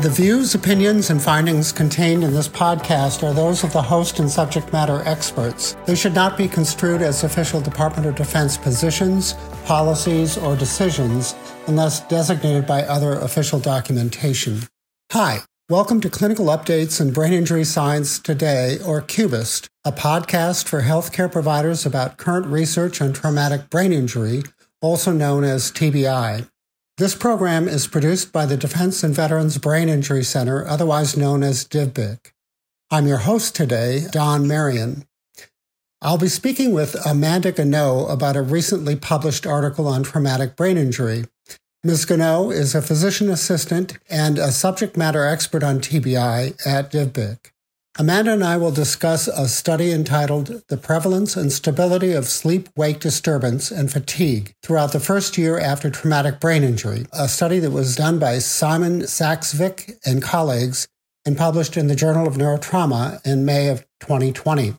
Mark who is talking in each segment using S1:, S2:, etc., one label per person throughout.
S1: The views, opinions, and findings contained in this podcast are those of the host and subject matter experts. They should not be construed as official Department of Defense positions, policies, or decisions unless designated by other official documentation. Hi, welcome to Clinical Updates in Brain Injury Science Today, or Cubist, a podcast for healthcare providers about current research on traumatic brain injury, also known as TBI. This program is produced by the Defense and Veterans Brain Injury Center, otherwise known as DVBIC. I'm your host today, Don Marion. I'll be speaking with Amanda Gano about a recently published article on traumatic brain injury. Ms. Gano is a physician assistant and a subject matter expert on TBI at DVBIC. Amanda and I will discuss a study entitled The Prevalence and Stability of Sleep Wake Disturbance and Fatigue throughout the first year after traumatic brain injury, a study that was done by Simon Saksvik and colleagues and published in the Journal of Neurotrauma in May of 2020.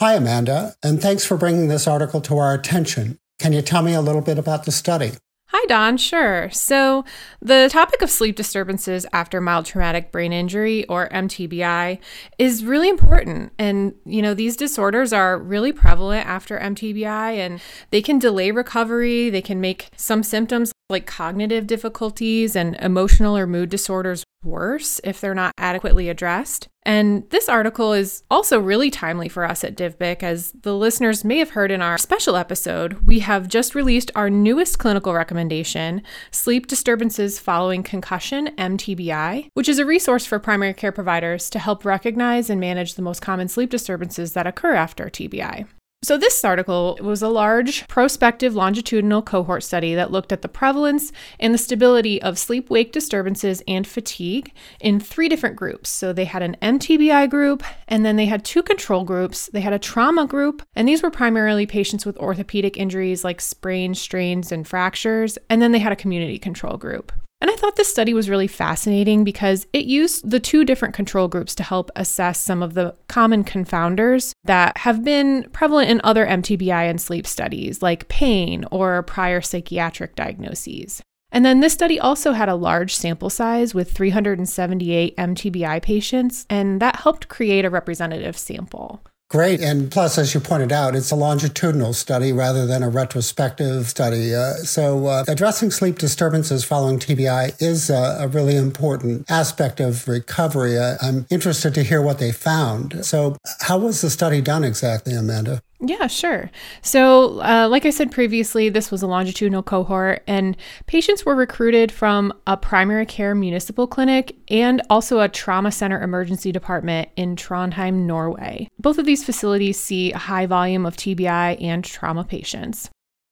S1: Hi, Amanda, and thanks for bringing this article to our attention. Can you tell me a little bit about the study?
S2: Hi, Don. Sure. So, the topic of sleep disturbances after mild traumatic brain injury, or MTBI, is really important. And, you know, these disorders are really prevalent after MTBI and they can delay recovery. They can make some symptoms like cognitive difficulties and emotional or mood disorders worse if they're not adequately addressed. And this article is also really timely for us at DVBIC, as the listeners may have heard in our special episode, we have just released our newest clinical recommendation, Sleep Disturbances Following Concussion, MTBI, which is a resource for primary care providers to help recognize and manage the most common sleep disturbances that occur after TBI. So, this article was a large prospective longitudinal cohort study that looked at the prevalence and the stability of sleep wake disturbances and fatigue in three different groups. So, they had an MTBI group, and then they had two control groups. They had a trauma group, and these were primarily patients with orthopedic injuries like sprains, strains, and fractures. And then they had a community control group. And I thought this study was really fascinating because it used the two different control groups to help assess some of the common confounders that have been prevalent in other MTBI and sleep studies, like pain or prior psychiatric diagnoses. And then this study also had a large sample size with 378 MTBI patients, and that helped create a representative sample.
S1: Great. And plus, as you pointed out, it's a longitudinal study rather than a retrospective study. Uh, so, uh, addressing sleep disturbances following TBI is a, a really important aspect of recovery. Uh, I'm interested to hear what they found. So, how was the study done exactly, Amanda?
S2: Yeah, sure. So, uh, like I said previously, this was a longitudinal cohort, and patients were recruited from a primary care municipal clinic and also a trauma center emergency department in Trondheim, Norway. Both of these facilities see a high volume of TBI and trauma patients.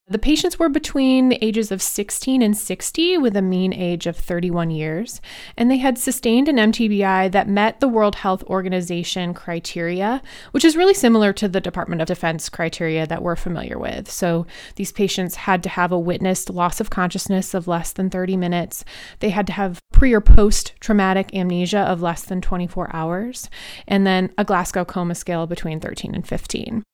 S2: The patients were between the ages of 16 and 60 with a mean age of 31 years, and they had sustained an MTBI that met the World Health Organization criteria, which is really similar to the Department of Defense criteria that we're familiar with. So these patients had to have a witnessed loss of consciousness of less than 30 minutes, they had to have pre or post traumatic amnesia of less than 24 hours, and then a Glasgow coma scale between 13 and 15.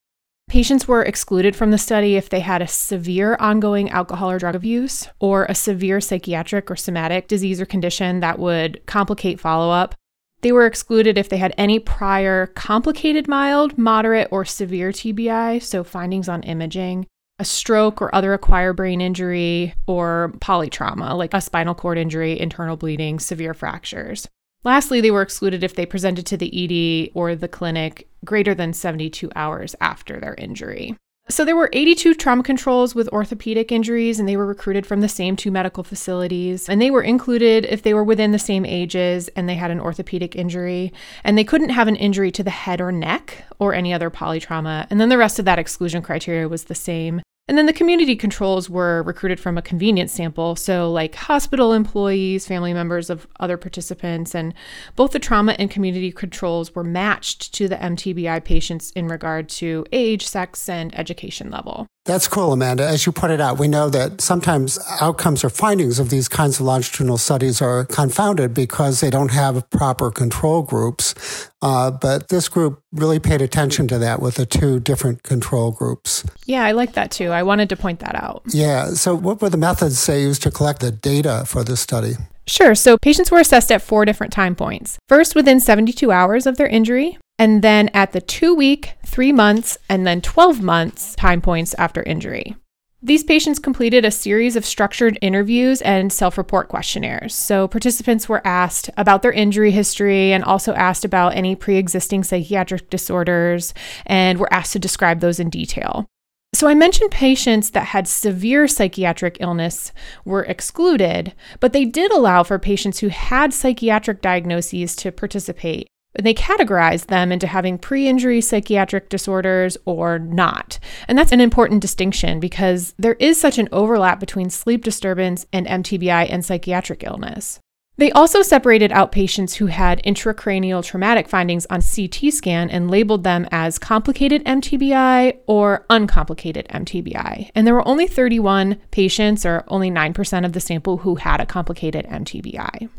S2: Patients were excluded from the study if they had a severe ongoing alcohol or drug abuse or a severe psychiatric or somatic disease or condition that would complicate follow up. They were excluded if they had any prior complicated, mild, moderate, or severe TBI, so findings on imaging, a stroke or other acquired brain injury, or polytrauma, like a spinal cord injury, internal bleeding, severe fractures. Lastly, they were excluded if they presented to the ED or the clinic greater than 72 hours after their injury. So there were 82 trauma controls with orthopedic injuries, and they were recruited from the same two medical facilities. And they were included if they were within the same ages and they had an orthopedic injury. And they couldn't have an injury to the head or neck or any other polytrauma. And then the rest of that exclusion criteria was the same. And then the community controls were recruited from a convenience sample, so like hospital employees, family members of other participants, and both the trauma and community controls were matched to the MTBI patients in regard to age, sex, and education level.
S1: That's cool, Amanda. As you pointed out, we know that sometimes outcomes or findings of these kinds of longitudinal studies are confounded because they don't have proper control groups. Uh, but this group really paid attention to that with the two different control groups.
S2: Yeah, I like that too. I wanted to point that out.
S1: Yeah. So, what were the methods they used to collect the data for this study?
S2: Sure. So patients were assessed at four different time points. First, within 72 hours of their injury, and then at the two week, three months, and then 12 months time points after injury. These patients completed a series of structured interviews and self report questionnaires. So, participants were asked about their injury history and also asked about any pre existing psychiatric disorders and were asked to describe those in detail. So, I mentioned patients that had severe psychiatric illness were excluded, but they did allow for patients who had psychiatric diagnoses to participate. They categorize them into having pre injury psychiatric disorders or not. And that's an important distinction because there is such an overlap between sleep disturbance and MTBI and psychiatric illness. They also separated out patients who had intracranial traumatic findings on CT scan and labeled them as complicated MTBI or uncomplicated MTBI. And there were only 31 patients, or only 9% of the sample, who had a complicated MTBI.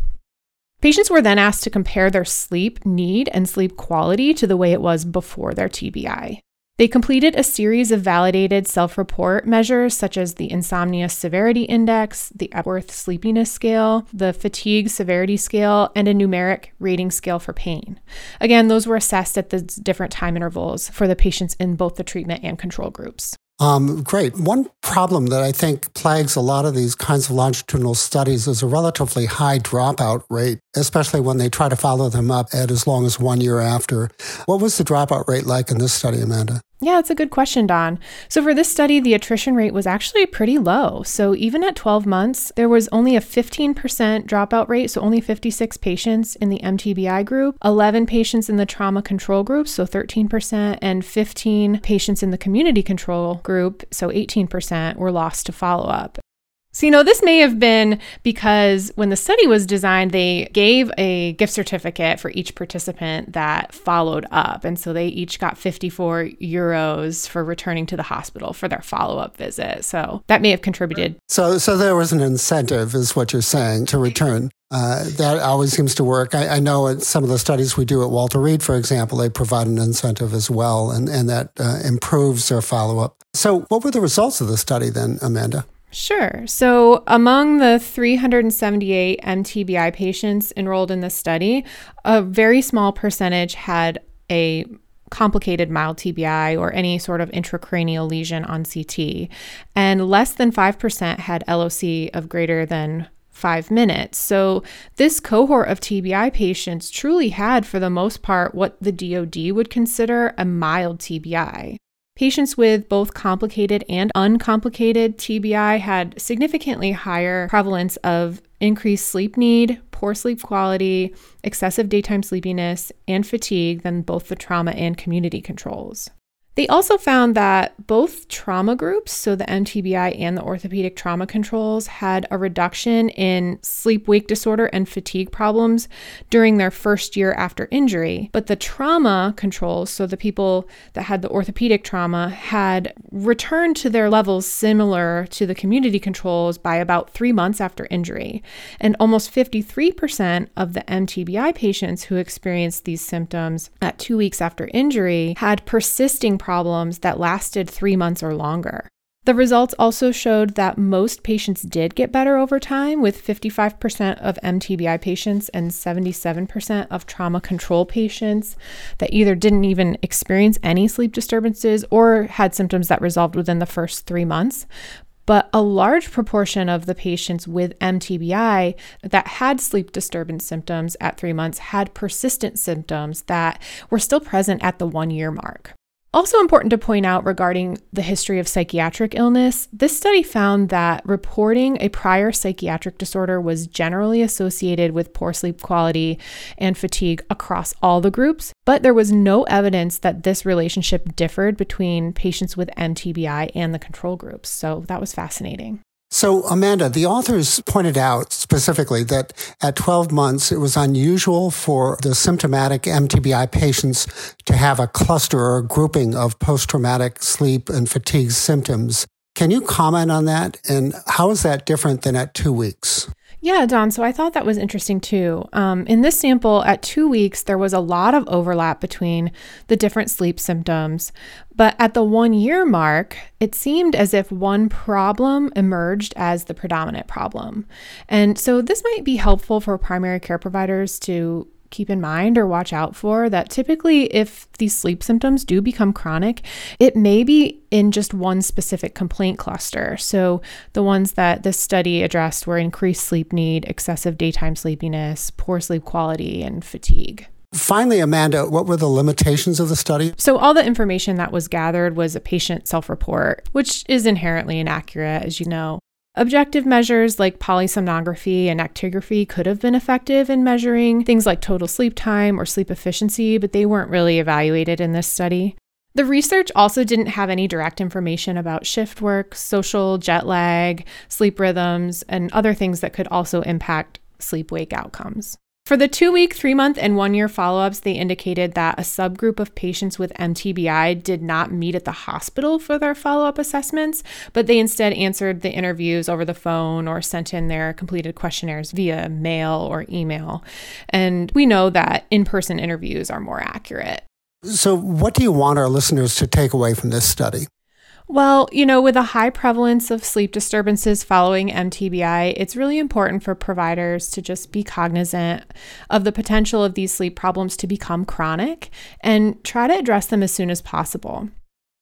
S2: Patients were then asked to compare their sleep need and sleep quality to the way it was before their TBI. They completed a series of validated self report measures such as the Insomnia Severity Index, the Epworth Sleepiness Scale, the Fatigue Severity Scale, and a numeric rating scale for pain. Again, those were assessed at the different time intervals for the patients in both the treatment and control groups.
S1: Um, great. One problem that I think plagues a lot of these kinds of longitudinal studies is a relatively high dropout rate, especially when they try to follow them up at as long as one year after. What was the dropout rate like in this study, Amanda?
S2: Yeah, it's a good question, Don. So, for this study, the attrition rate was actually pretty low. So, even at 12 months, there was only a 15% dropout rate. So, only 56 patients in the MTBI group, 11 patients in the trauma control group, so 13%, and 15 patients in the community control group, so 18%, were lost to follow up. So, you know, this may have been because when the study was designed, they gave a gift certificate for each participant that followed up. And so they each got 54 euros for returning to the hospital for their follow up visit. So that may have contributed.
S1: So, so there was an incentive, is what you're saying, to return. Uh, that always seems to work. I, I, know in some of the studies we do at Walter Reed, for example, they provide an incentive as well, and, and that uh, improves their follow up. So, what were the results of the study then, Amanda?
S2: Sure. So, among the 378 MTBI patients enrolled in the study, a very small percentage had a complicated mild TBI or any sort of intracranial lesion on CT, and less than 5% had LOC of greater than five minutes. So, this cohort of TBI patients truly had, for the most part, what the DoD would consider a mild TBI. Patients with both complicated and uncomplicated TBI had significantly higher prevalence of increased sleep need, poor sleep quality, excessive daytime sleepiness, and fatigue than both the trauma and community controls. They also found that both trauma groups, so the MTBI and the orthopedic trauma controls, had a reduction in sleep wake disorder and fatigue problems during their first year after injury. But the trauma controls, so the people that had the orthopedic trauma, had returned to their levels similar to the community controls by about three months after injury. And almost 53% of the MTBI patients who experienced these symptoms at two weeks after injury had persisting problems that lasted three months or longer. The results also showed that most patients did get better over time, with 55% of MTBI patients and 77% of trauma control patients that either didn't even experience any sleep disturbances or had symptoms that resolved within the first three months. But a large proportion of the patients with MTBI that had sleep disturbance symptoms at three months had persistent symptoms that were still present at the one year mark. Also, important to point out regarding the history of psychiatric illness, this study found that reporting a prior psychiatric disorder was generally associated with poor sleep quality and fatigue across all the groups, but there was no evidence that this relationship differed between patients with MTBI and the control groups. So that was fascinating.
S1: So, Amanda, the authors pointed out specifically that at 12 months, it was unusual for the symptomatic MTBI patients to have a cluster or a grouping of post traumatic sleep and fatigue symptoms. Can you comment on that? And how is that different than at two weeks?
S2: Yeah, Don. So I thought that was interesting too. Um, in this sample, at two weeks, there was a lot of overlap between the different sleep symptoms. But at the one year mark, it seemed as if one problem emerged as the predominant problem. And so this might be helpful for primary care providers to keep in mind or watch out for that typically, if these sleep symptoms do become chronic, it may be in just one specific complaint cluster. So, the ones that this study addressed were increased sleep need, excessive daytime sleepiness, poor sleep quality, and fatigue.
S1: Finally, Amanda, what were the limitations of the study?
S2: So, all the information that was gathered was a patient self report, which is inherently inaccurate, as you know. Objective measures like polysomnography and actigraphy could have been effective in measuring things like total sleep time or sleep efficiency, but they weren't really evaluated in this study. The research also didn't have any direct information about shift work, social jet lag, sleep rhythms, and other things that could also impact sleep wake outcomes. For the two week, three month, and one year follow ups, they indicated that a subgroup of patients with MTBI did not meet at the hospital for their follow up assessments, but they instead answered the interviews over the phone or sent in their completed questionnaires via mail or email. And we know that in person interviews are more accurate.
S1: So, what do you want our listeners to take away from this study?
S2: Well, you know, with a high prevalence of sleep disturbances following MTBI, it's really important for providers to just be cognizant of the potential of these sleep problems to become chronic and try to address them as soon as possible.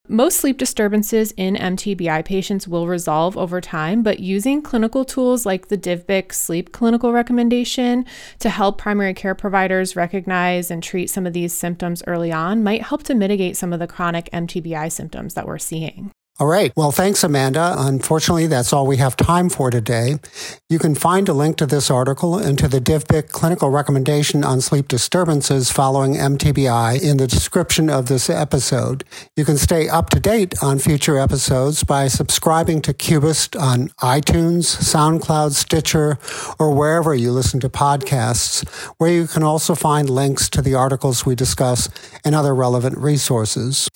S2: Most sleep disturbances in MTBI patients will resolve over time, but using clinical tools like the DVBIC sleep clinical recommendation to help primary care providers recognize and treat some of these symptoms early on might help to mitigate some of the chronic MTBI symptoms that we're seeing.
S1: All right. Well, thanks, Amanda. Unfortunately, that's all we have time for today. You can find a link to this article and to the DVBIC clinical recommendation on sleep disturbances following MTBI in the description of this episode. You can stay up to date on future episodes by subscribing to Cubist on iTunes, SoundCloud, Stitcher, or wherever you listen to podcasts, where you can also find links to the articles we discuss and other relevant resources.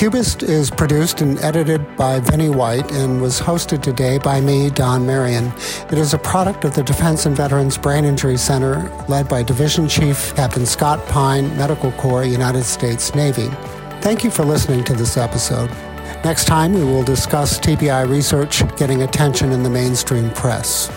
S1: Cubist is produced and edited by Vinnie White and was hosted today by me, Don Marion. It is a product of the Defense and Veterans Brain Injury Center, led by Division Chief Captain Scott Pyne, Medical Corps, United States Navy. Thank you for listening to this episode. Next time, we will discuss TBI research getting attention in the mainstream press.